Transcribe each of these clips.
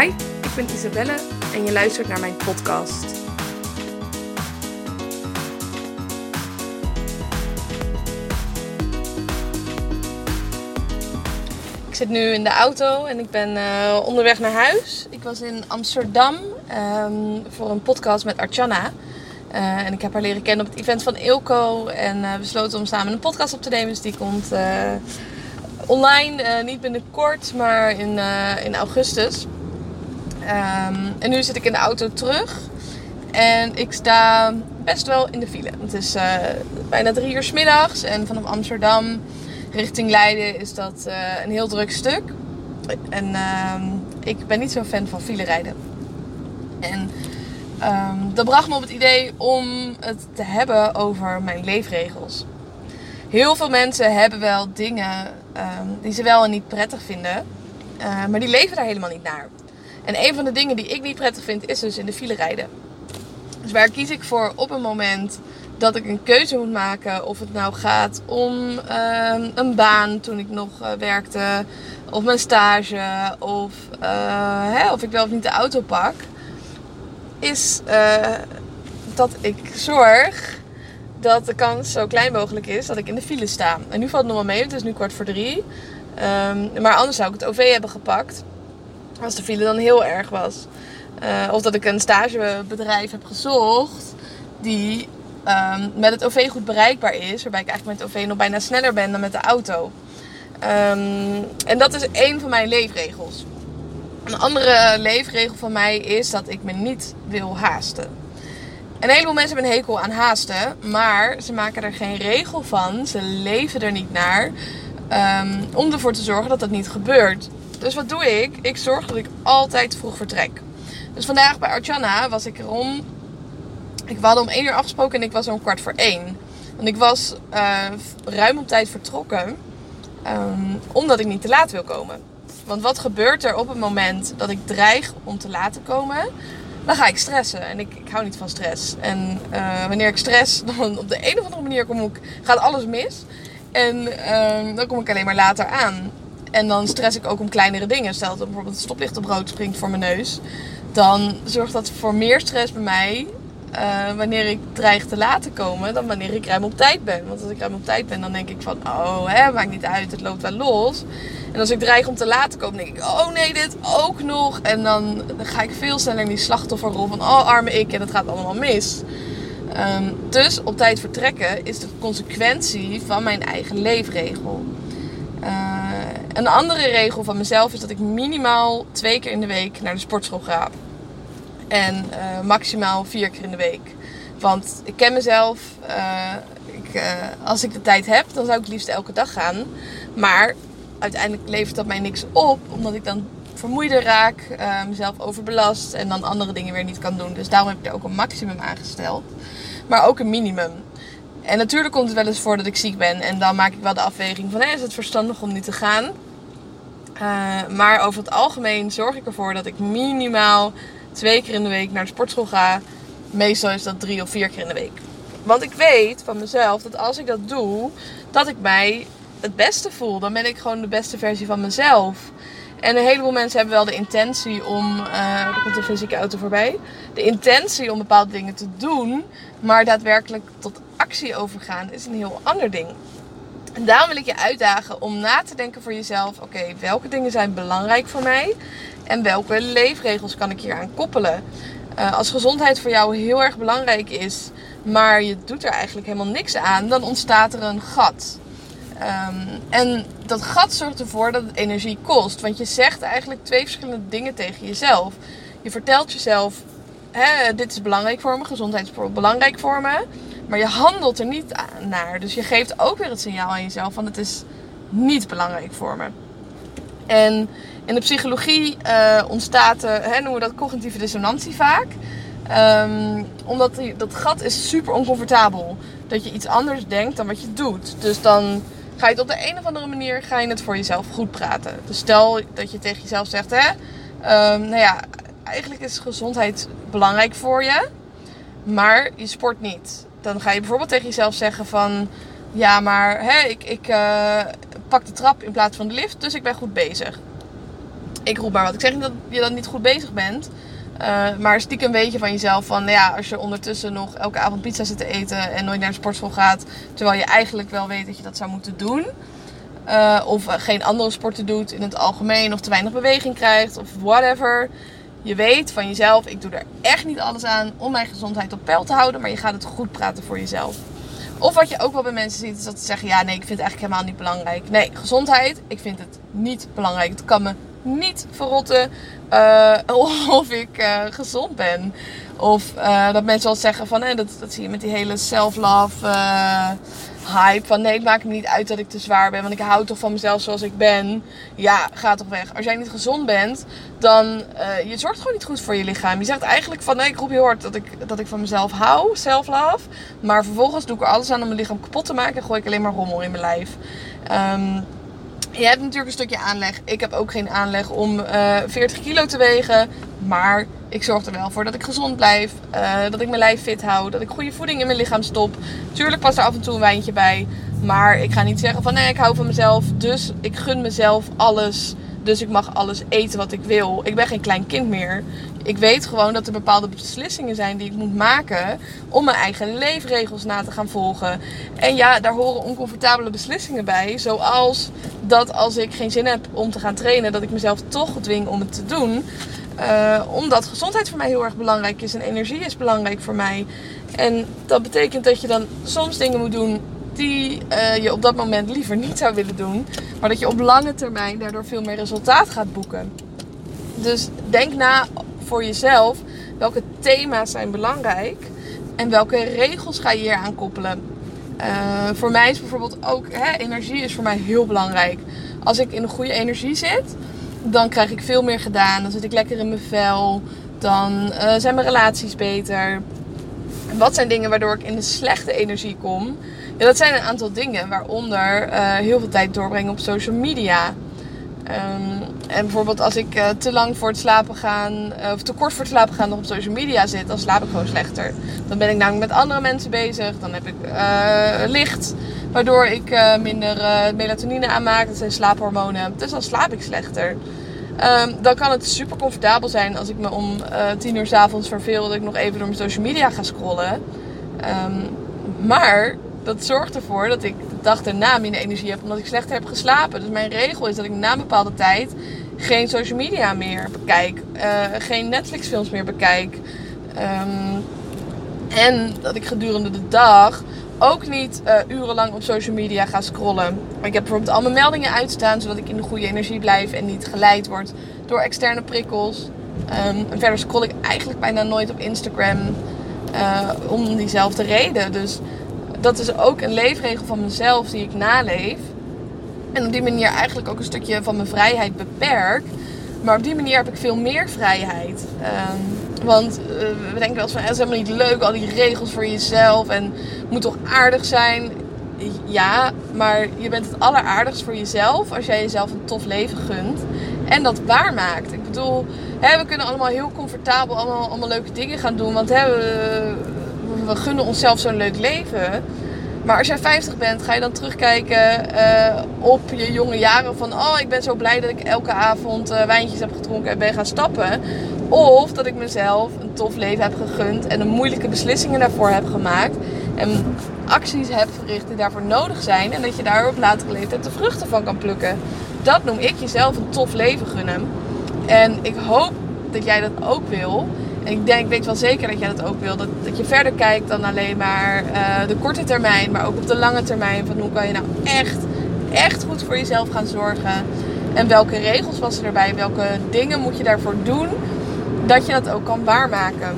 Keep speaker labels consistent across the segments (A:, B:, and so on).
A: Hi, ik ben Isabelle en je luistert naar mijn podcast. Ik zit nu in de auto en ik ben uh, onderweg naar huis. Ik was in Amsterdam um, voor een podcast met Archana. Uh, en ik heb haar leren kennen op het event van Ilko. En uh, besloten om samen een podcast op te nemen. Dus die komt online, niet binnenkort, maar in, in augustus. Um, en nu zit ik in de auto terug. En ik sta best wel in de file. Het is uh, bijna drie uur middags. En vanaf Amsterdam richting Leiden is dat uh, een heel druk stuk. En uh, ik ben niet zo'n fan van file rijden. En um, dat bracht me op het idee om het te hebben over mijn leefregels. Heel veel mensen hebben wel dingen die ze wel en niet prettig vinden. Uh, maar die leven daar helemaal niet naar. En een van de dingen die ik niet prettig vind, is dus in de file rijden. Dus waar kies ik voor op een moment dat ik een keuze moet maken? Of het nou gaat om uh, een baan toen ik nog uh, werkte, of mijn stage, of, uh, hè, of ik wel of niet de auto pak. Is dat ik zorg dat de kans zo klein mogelijk is dat ik in de file sta. En nu valt het nog wel mee, het is nu kwart voor drie. Um, maar anders zou ik het OV hebben gepakt. Als de file dan heel erg was. Uh, of dat ik een stagebedrijf heb gezocht die um, met het OV goed bereikbaar is. Waarbij ik eigenlijk met het OV nog bijna sneller ben dan met de auto. Um, en dat is één van mijn leefregels. Een andere leefregel van mij is dat ik me niet wil haasten. En een heleboel mensen hebben een hekel aan haasten, maar ze maken er geen regel van. Ze leven er niet naar um, om ervoor te zorgen dat dat niet gebeurt. Dus wat doe ik? Ik zorg dat ik altijd vroeg vertrek. Dus vandaag bij Archana was ik erom. Ik had om 1 uur afgesproken en ik was om kwart voor 1. Want ik was uh, ruim op tijd vertrokken. Um, omdat ik niet te laat wil komen. Want wat gebeurt er op het moment dat ik dreig om te laat te komen? Dan ga ik stressen. En ik, ik hou niet van stress. En uh, wanneer ik stress, dan op de een of andere manier kom ik, gaat alles mis. En uh, dan kom ik alleen maar later aan. En dan stress ik ook om kleinere dingen. Stel dat bijvoorbeeld het stoplicht op rood springt voor mijn neus. Dan zorgt dat voor meer stress bij mij uh, wanneer ik dreig te laten komen dan wanneer ik ruim op tijd ben. Want als ik ruim op tijd ben, dan denk ik van, oh, hè, maakt niet uit, het loopt wel los. En als ik dreig om te laten komen, denk ik, oh nee, dit ook nog. En dan, ga ik veel sneller in die slachtofferrol van, oh arme ik, en het gaat allemaal mis. Um, dus op tijd vertrekken is de consequentie van mijn eigen leefregel. Uh, een andere regel van mezelf is dat ik minimaal twee keer in de week naar de sportschool ga. En uh, maximaal vier keer in de week. Want ik ken mezelf. Uh, ik, uh, als ik de tijd heb, dan zou ik het liefst elke dag gaan. Maar uiteindelijk levert dat mij niks op. Omdat ik dan vermoeider raak, mezelf overbelast. En dan andere dingen weer niet kan doen. Dus daarom heb ik er ook een maximum aangesteld. Maar ook een minimum. En natuurlijk komt het wel eens voor dat ik ziek ben. En dan maak ik wel de afweging van... Hé, is het verstandig om niet te gaan? Uh, maar over het algemeen zorg ik ervoor dat ik minimaal twee keer in de week naar de sportschool ga. Meestal is dat drie of vier keer in de week. Want ik weet van mezelf dat als ik dat doe, dat ik mij het beste voel. Dan ben ik gewoon de beste versie van mezelf. En een heleboel mensen hebben wel de intentie om. Uh, er komt een fysieke auto voorbij. De intentie om bepaalde dingen te doen. Maar daadwerkelijk tot overgaan is een heel ander ding. En daarom wil ik je uitdagen om na te denken voor jezelf: oké, welke dingen zijn belangrijk voor mij? En welke leefregels kan ik hier aan koppelen? Uh, als gezondheid voor jou heel erg belangrijk is, maar je doet er eigenlijk helemaal niks aan, dan ontstaat er een gat. Um, en dat gat zorgt ervoor dat het energie kost. Want je zegt eigenlijk twee verschillende dingen tegen jezelf. Je vertelt jezelf: dit is belangrijk voor me, gezondheid is belangrijk voor me. Maar je handelt er niet naar. Dus je geeft ook weer het signaal aan jezelf van het is niet belangrijk voor me. En in de psychologie uh, ontstaat, hè, noemen we dat cognitieve dissonantie vaak. Um, omdat die, dat gat is super oncomfortabel. Dat je iets anders denkt dan wat je doet. Dus dan ga je het op de een of andere manier ga je het voor jezelf goed praten. Dus stel dat je tegen jezelf zegt, hè, um, nou ja, eigenlijk is gezondheid belangrijk voor je, maar je sport niet. Dan ga je bijvoorbeeld tegen jezelf zeggen van, ja, maar hè, ik, ik uh, pak de trap in plaats van de lift, dus ik ben goed bezig. Ik roep maar wat. Ik zeg niet dat je dan niet goed bezig bent. Uh, maar stiekem weet je van jezelf van, nou ja, als je ondertussen nog elke avond pizza zit te eten en nooit naar de sportschool gaat, terwijl je eigenlijk wel weet dat je dat zou moeten doen. Uh, of geen andere sporten doet in het algemeen, of te weinig beweging krijgt, of whatever. Je weet van jezelf, ik doe er echt niet alles aan om mijn gezondheid op peil te houden, maar je gaat het goed praten voor jezelf. Of wat je ook wel bij mensen ziet, is dat ze zeggen: Ja, nee, ik vind het eigenlijk helemaal niet belangrijk. Nee, gezondheid, ik vind het niet belangrijk. Het kan me niet verrotten uh, of ik uh, gezond ben. Of uh, dat mensen wel zeggen van, dat, dat zie je met die hele self-love hype. Van nee, het maakt me niet uit dat ik te zwaar ben, want ik hou toch van mezelf zoals ik ben. Ja, ga toch weg. Als jij niet gezond bent, dan je zorgt gewoon niet goed voor je lichaam. Je zegt eigenlijk van nee, ik roep heel hard dat ik, dat ik van mezelf hou, self-love. Maar vervolgens doe ik er alles aan om mijn lichaam kapot te maken en gooi ik alleen maar rommel in mijn lijf. Um, je hebt natuurlijk een stukje aanleg. Ik heb ook geen aanleg om uh, eh, 40 kilo te wegen. Maar ik zorg er wel voor dat ik gezond blijf. Uh, dat ik mijn lijf fit hou. Dat ik goede voeding in mijn lichaam stop. Tuurlijk past er af en toe een wijntje bij. Maar ik ga niet zeggen van nee, ik hou van mezelf. Dus ik gun mezelf alles. Dus ik mag alles eten wat ik wil. Ik ben geen klein kind meer. Ik weet gewoon dat er bepaalde beslissingen zijn die ik moet maken om mijn eigen leefregels na te gaan volgen. En ja, daar horen oncomfortabele beslissingen bij. Zoals dat als ik geen zin heb om te gaan trainen, dat ik mezelf toch dwing om het te doen. Uh, omdat gezondheid voor mij heel erg belangrijk is en energie is belangrijk voor mij. En dat betekent dat je dan soms dingen moet doen die uh, je op dat moment liever niet zou willen doen. Maar dat je op lange termijn daardoor veel meer resultaat gaat boeken. Dus denk na voor jezelf welke thema's zijn belangrijk en welke regels ga je hier aan koppelen. Uh, voor mij is bijvoorbeeld ook hè, energie is voor mij heel belangrijk. Als ik in een goede energie zit, dan krijg ik veel meer gedaan. Dan zit ik lekker in mijn vel. Dan uh, zijn mijn relaties beter. En wat zijn dingen waardoor ik in de slechte energie kom? Ja, dat zijn een aantal dingen, waaronder uh, heel veel tijd doorbrengen op social media. Um, en bijvoorbeeld als ik uh, te lang voor het slapen gaan, uh, of te kort voor het slapen gaan nog op social media zit, dan slaap ik gewoon slechter. Dan ben ik namelijk met andere mensen bezig, dan heb ik uh, licht, waardoor ik minder melatonine aanmaak, dat zijn slaaphormonen. Dus dan slaap ik slechter. Um, dan kan het super comfortabel zijn als ik me om tien uur s avonds verveel dat ik nog even door mijn social media ga scrollen. Um, maar dat zorgt ervoor dat ik dag erna minder energie heb omdat ik slechter heb geslapen. Dus mijn regel is dat ik na een bepaalde tijd geen social media meer bekijk, uh, geen Netflix films meer bekijk. Um, en dat ik gedurende de dag ook niet uh, urenlang op social media ga scrollen. Ik heb bijvoorbeeld al mijn meldingen uitstaan zodat ik in de goede energie blijf en niet geleid word door externe prikkels. Um, en verder scroll ik eigenlijk bijna nooit op Instagram uh, om diezelfde reden. Dus dat is ook een leefregel van mezelf die ik naleef. En op die manier eigenlijk ook een stukje van mijn vrijheid beperk. Maar op die manier heb ik veel meer vrijheid. Um, want uh, we denken wel eens van, het is helemaal niet leuk, al die regels voor jezelf. En moet toch aardig zijn. Ja, maar je bent het alleraardigst voor jezelf als jij jezelf een tof leven gunt. En dat waarmaakt. Ik bedoel, hè, we kunnen allemaal heel comfortabel allemaal, allemaal leuke dingen gaan doen. Want hè, we, we gunnen onszelf zo'n leuk leven. Maar als jij 50 bent, ga je dan terugkijken uh, op je jonge jaren van... Oh, ik ben zo blij dat ik elke avond uh, wijntjes heb gedronken en ben gaan stappen. Of dat ik mezelf een tof leven heb gegund en een moeilijke beslissingen daarvoor heb gemaakt. En acties heb verricht die daarvoor nodig zijn. En dat je daar op latere leeftijd de vruchten van kan plukken. Dat noem ik jezelf een tof leven gunnen. En ik hoop dat jij dat ook wil. Ik denk, weet wel zeker dat jij dat ook wil. Dat, dat je verder kijkt dan alleen maar uh, de korte termijn, maar ook op de lange termijn. Van hoe kan je nou echt, echt goed voor jezelf gaan zorgen. En welke regels was erbij? Welke dingen moet je daarvoor doen? Dat je dat ook kan waarmaken.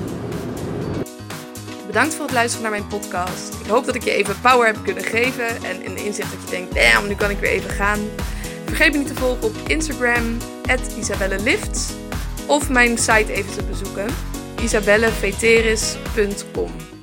A: Bedankt voor het luisteren naar mijn podcast. Ik hoop dat ik je even power heb kunnen geven. En in inzicht dat je denkt, damn, nu kan ik weer even gaan. Vergeet me niet te volgen op Instagram, isabellelift. Of mijn site even te bezoeken isabelleveteris.com.